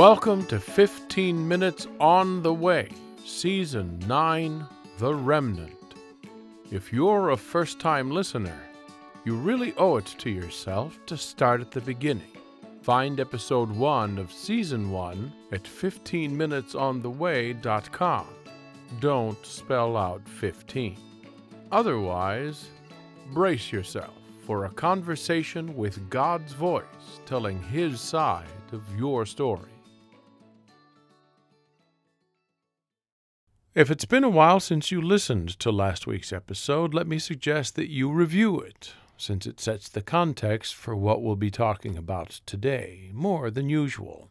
Welcome to 15 Minutes on the Way, Season 9 The Remnant. If you're a first time listener, you really owe it to yourself to start at the beginning. Find episode 1 of Season 1 at 15minutesontheway.com. Don't spell out 15. Otherwise, brace yourself for a conversation with God's voice telling His side of your story. If it's been a while since you listened to last week's episode, let me suggest that you review it, since it sets the context for what we'll be talking about today, more than usual.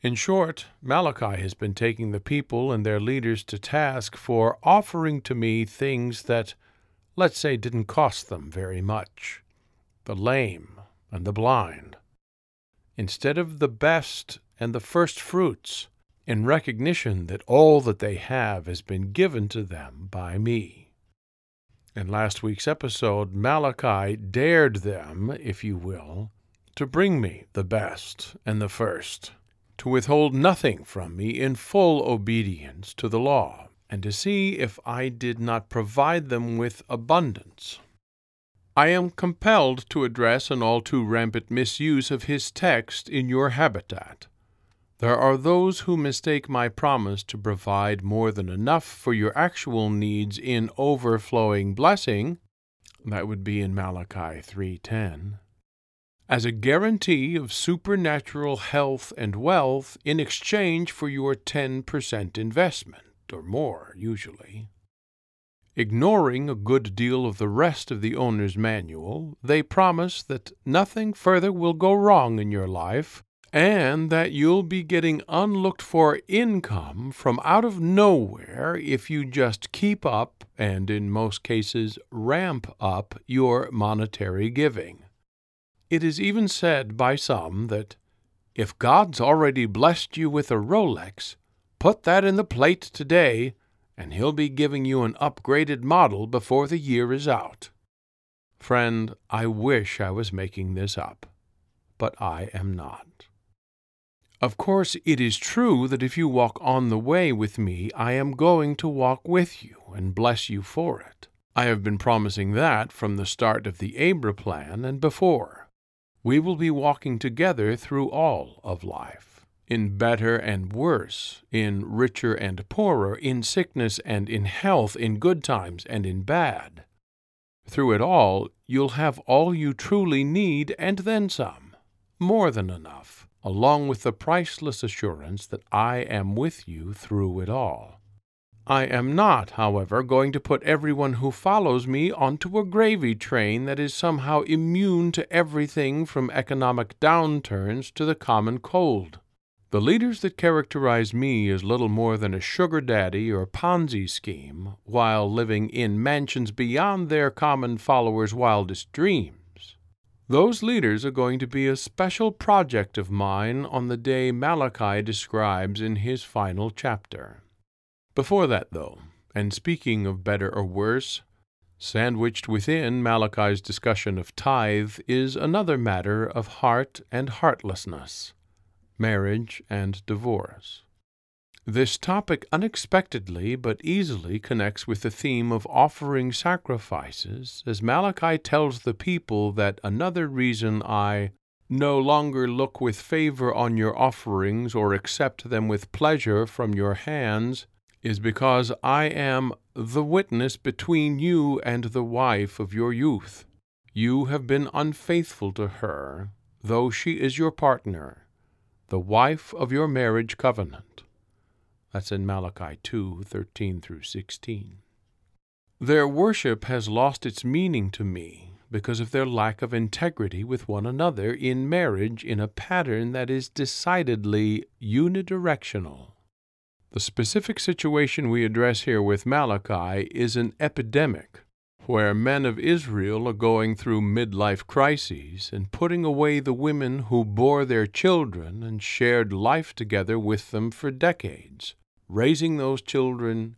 In short, Malachi has been taking the people and their leaders to task for offering to me things that, let's say, didn't cost them very much the lame and the blind. Instead of the best and the first fruits, in recognition that all that they have has been given to them by me. In last week's episode, Malachi dared them, if you will, to bring me the best and the first, to withhold nothing from me in full obedience to the law, and to see if I did not provide them with abundance. I am compelled to address an all too rampant misuse of his text in your habitat. There are those who mistake my promise to provide more than enough for your actual needs in overflowing blessing, that would be in Malachi 3:10, as a guarantee of supernatural health and wealth in exchange for your 10% investment or more usually. Ignoring a good deal of the rest of the owner's manual, they promise that nothing further will go wrong in your life and that you'll be getting unlooked for income from out of nowhere if you just keep up and, in most cases, ramp up your monetary giving. It is even said by some that if God's already blessed you with a Rolex, put that in the plate today, and He'll be giving you an upgraded model before the year is out. Friend, I wish I was making this up, but I am not. Of course, it is true that if you walk on the way with me, I am going to walk with you and bless you for it. I have been promising that from the start of the Abra plan and before. We will be walking together through all of life, in better and worse, in richer and poorer, in sickness and in health, in good times and in bad. Through it all, you'll have all you truly need and then some, more than enough along with the priceless assurance that I am with you through it all. I am not, however, going to put everyone who follows me onto a gravy train that is somehow immune to everything from economic downturns to the common cold. The leaders that characterize me as little more than a sugar daddy or Ponzi scheme, while living in mansions beyond their common followers' wildest dreams, those leaders are going to be a special project of mine on the day Malachi describes in his final chapter. Before that, though, and speaking of better or worse, sandwiched within Malachi's discussion of tithe is another matter of heart and heartlessness, marriage and divorce. This topic unexpectedly but easily connects with the theme of offering sacrifices, as Malachi tells the people that another reason I no longer look with favor on your offerings or accept them with pleasure from your hands is because I am the witness between you and the wife of your youth. You have been unfaithful to her, though she is your partner, the wife of your marriage covenant. That's in Malachi 2 13 through 16. Their worship has lost its meaning to me because of their lack of integrity with one another in marriage in a pattern that is decidedly unidirectional. The specific situation we address here with Malachi is an epidemic where men of Israel are going through midlife crises and putting away the women who bore their children and shared life together with them for decades, raising those children,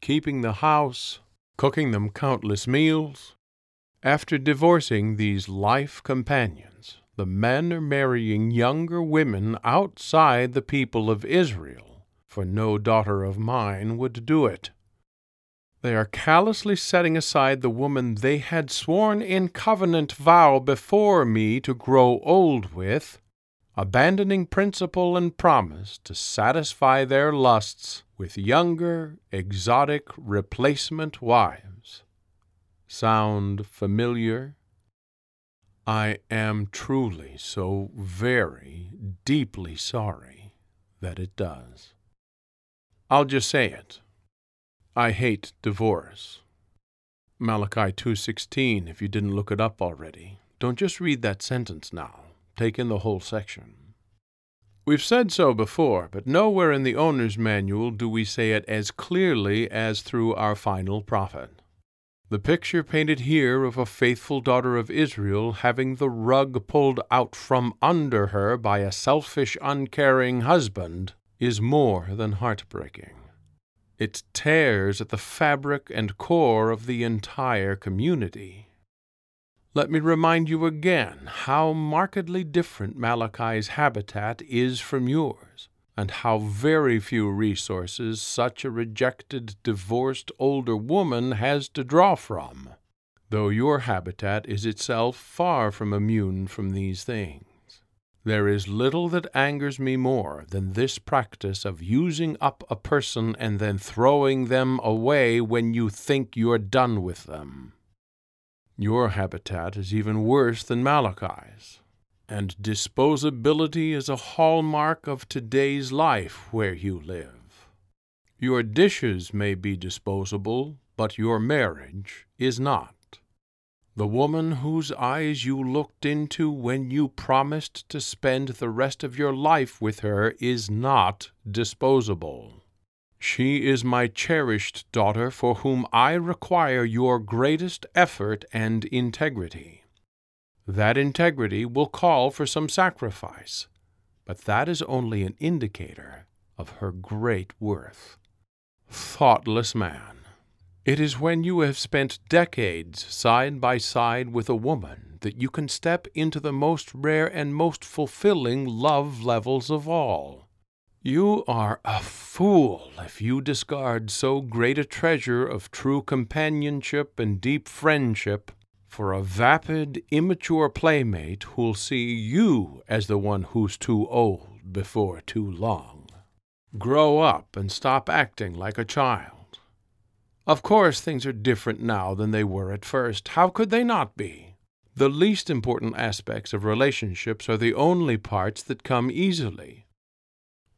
keeping the house, cooking them countless meals. After divorcing these life companions, the men are marrying younger women outside the people of Israel, for no daughter of mine would do it. They are callously setting aside the woman they had sworn in covenant vow before me to grow old with, abandoning principle and promise to satisfy their lusts with younger, exotic replacement wives. Sound familiar? I am truly so very deeply sorry that it does. I'll just say it. I hate divorce. Malachi 2:16 if you didn't look it up already. Don't just read that sentence now. Take in the whole section. We've said so before, but nowhere in the owner's manual do we say it as clearly as through our final prophet. The picture painted here of a faithful daughter of Israel having the rug pulled out from under her by a selfish, uncaring husband is more than heartbreaking. It tears at the fabric and core of the entire community. Let me remind you again how markedly different Malachi's habitat is from yours, and how very few resources such a rejected, divorced older woman has to draw from, though your habitat is itself far from immune from these things. There is little that angers me more than this practice of using up a person and then throwing them away when you think you're done with them. Your habitat is even worse than Malachi's, and disposability is a hallmark of today's life where you live. Your dishes may be disposable, but your marriage is not. The woman whose eyes you looked into when you promised to spend the rest of your life with her is not disposable. She is my cherished daughter for whom I require your greatest effort and integrity. That integrity will call for some sacrifice, but that is only an indicator of her great worth. Thoughtless man. It is when you have spent decades side by side with a woman that you can step into the most rare and most fulfilling love levels of all. You are a fool if you discard so great a treasure of true companionship and deep friendship for a vapid, immature playmate who'll see you as the one who's too old before too long. Grow up and stop acting like a child. Of course, things are different now than they were at first. How could they not be? The least important aspects of relationships are the only parts that come easily.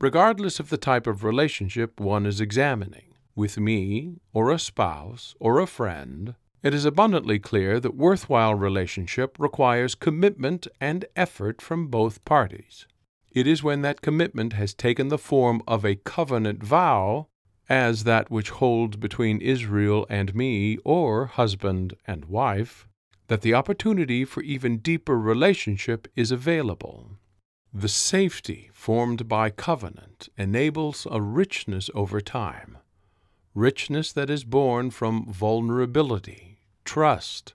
Regardless of the type of relationship one is examining, with me, or a spouse, or a friend, it is abundantly clear that worthwhile relationship requires commitment and effort from both parties. It is when that commitment has taken the form of a covenant vow as that which holds between Israel and me, or husband and wife, that the opportunity for even deeper relationship is available. The safety formed by covenant enables a richness over time, richness that is born from vulnerability, trust,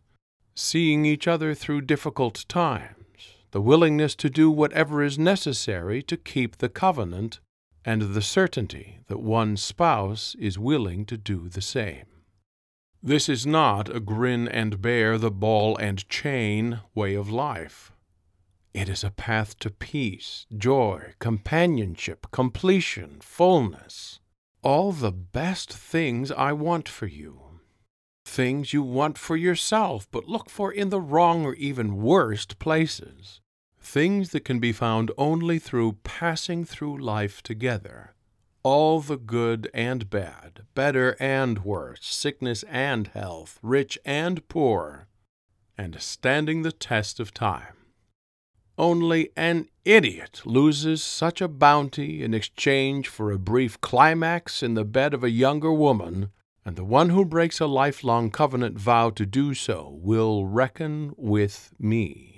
seeing each other through difficult times, the willingness to do whatever is necessary to keep the covenant and the certainty that one spouse is willing to do the same. This is not a grin and bear the ball and chain way of life. It is a path to peace, joy, companionship, completion, fullness. All the best things I want for you. Things you want for yourself, but look for in the wrong or even worst places things that can be found only through passing through life together. All the good and bad, better and worse, sickness and health, rich and poor, and standing the test of time. Only an idiot loses such a bounty in exchange for a brief climax in the bed of a younger woman, and the one who breaks a lifelong covenant vow to do so will reckon with me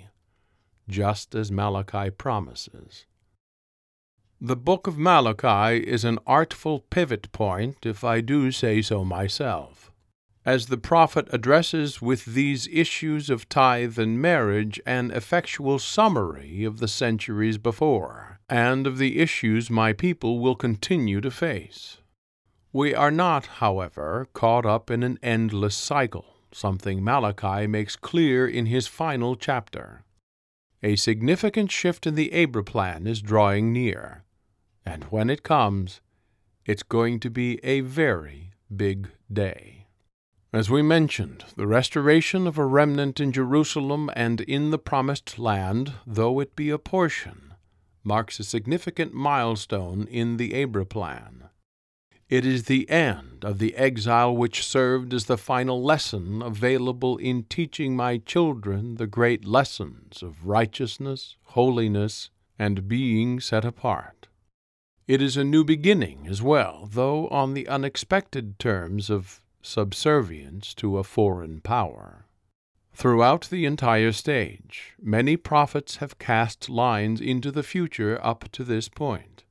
just as Malachi promises. The book of Malachi is an artful pivot point, if I do say so myself. As the prophet addresses with these issues of tithe and marriage an effectual summary of the centuries before, and of the issues my people will continue to face. We are not, however, caught up in an endless cycle, something Malachi makes clear in his final chapter. A significant shift in the Abra plan is drawing near, and when it comes, it's going to be a very big day. As we mentioned, the restoration of a remnant in Jerusalem and in the Promised Land, though it be a portion, marks a significant milestone in the Abra plan. It is the end of the exile which served as the final lesson available in teaching my children the great lessons of righteousness, holiness, and being set apart. It is a new beginning as well, though on the unexpected terms of subservience to a foreign power. Throughout the entire stage, many prophets have cast lines into the future up to this point.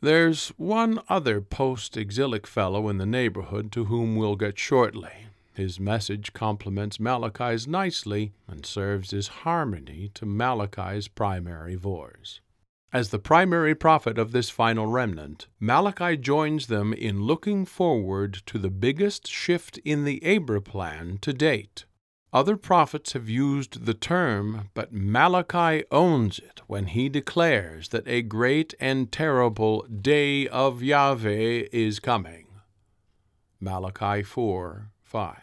There's one other post exilic fellow in the neighborhood to whom we'll get shortly. His message complements Malachi's nicely and serves as harmony to Malachi's primary voice. As the primary prophet of this final remnant, Malachi joins them in looking forward to the biggest shift in the Abra plan to date. Other prophets have used the term, but Malachi owns it when he declares that a great and terrible day of Yahweh is coming. Malachi 4 5.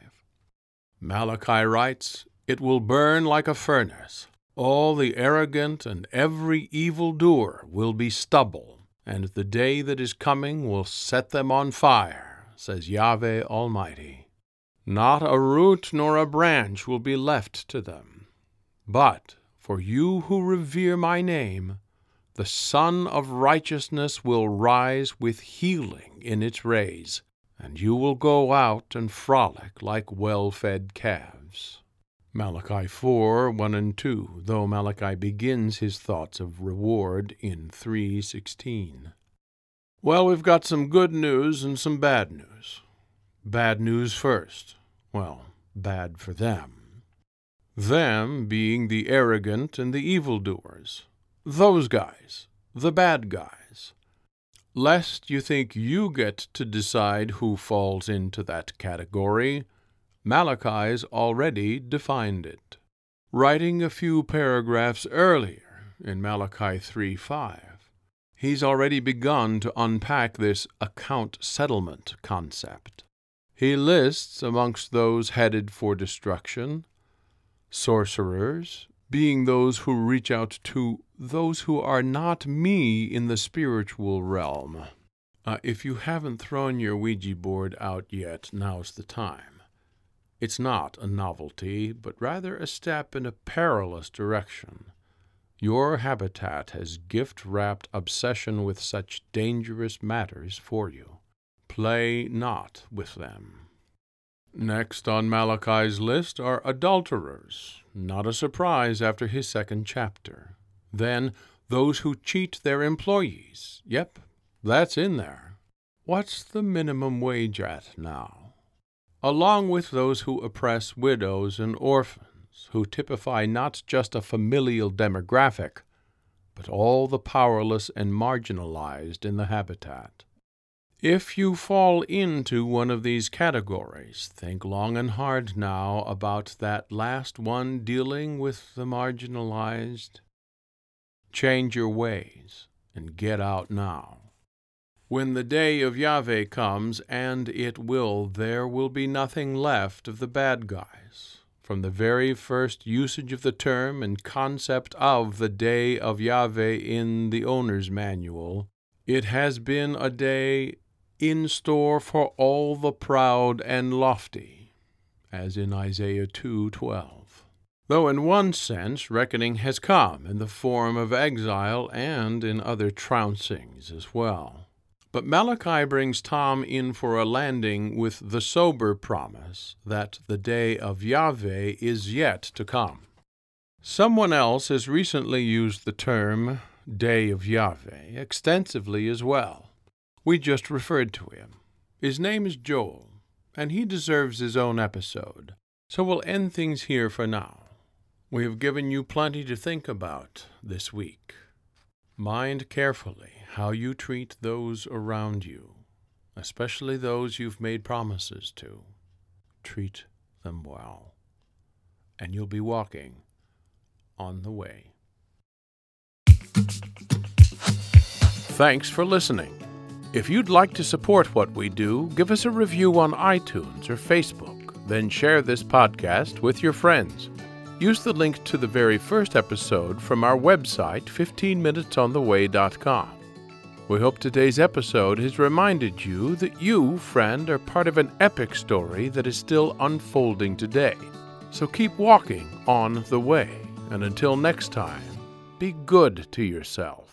Malachi writes, It will burn like a furnace all the arrogant and every evildoer will be stubble, and the day that is coming will set them on fire, says Yahweh Almighty. Not a root nor a branch will be left to them. But for you who revere my name, the Sun of Righteousness will rise with healing in its rays, and you will go out and frolic like well fed calves. Malachi 4 1 and 2, though Malachi begins his thoughts of reward in 3:16. Well, we've got some good news and some bad news. Bad news first. Well, bad for them. Them being the arrogant and the evildoers. Those guys, the bad guys. Lest you think you get to decide who falls into that category, Malachi's already defined it. Writing a few paragraphs earlier, in Malachi 3 5, he's already begun to unpack this account settlement concept. He lists amongst those headed for destruction sorcerers, being those who reach out to those who are not me in the spiritual realm. Uh, if you haven't thrown your Ouija board out yet, now's the time. It's not a novelty, but rather a step in a perilous direction. Your habitat has gift wrapped obsession with such dangerous matters for you. Play not with them. Next on Malachi's list are adulterers, not a surprise after his second chapter. Then, those who cheat their employees. Yep, that's in there. What's the minimum wage at now? Along with those who oppress widows and orphans, who typify not just a familial demographic, but all the powerless and marginalized in the habitat. If you fall into one of these categories, think long and hard now about that last one dealing with the marginalized. Change your ways and get out now. When the day of Yahweh comes, and it will, there will be nothing left of the bad guys. From the very first usage of the term and concept of the day of Yahweh in the owner's manual, it has been a day in store for all the proud and lofty, as in Isaiah 2:12. Though in one sense reckoning has come in the form of exile and in other trouncings as well. But Malachi brings Tom in for a landing with the sober promise that the day of Yahweh is yet to come. Someone else has recently used the term Day of Yahweh extensively as well. We just referred to him. His name is Joel, and he deserves his own episode. So we'll end things here for now. We have given you plenty to think about this week. Mind carefully how you treat those around you, especially those you've made promises to. Treat them well, and you'll be walking on the way. Thanks for listening. If you'd like to support what we do, give us a review on iTunes or Facebook, then share this podcast with your friends. Use the link to the very first episode from our website, 15minutesontheway.com. We hope today's episode has reminded you that you, friend, are part of an epic story that is still unfolding today. So keep walking on the way, and until next time, be good to yourself.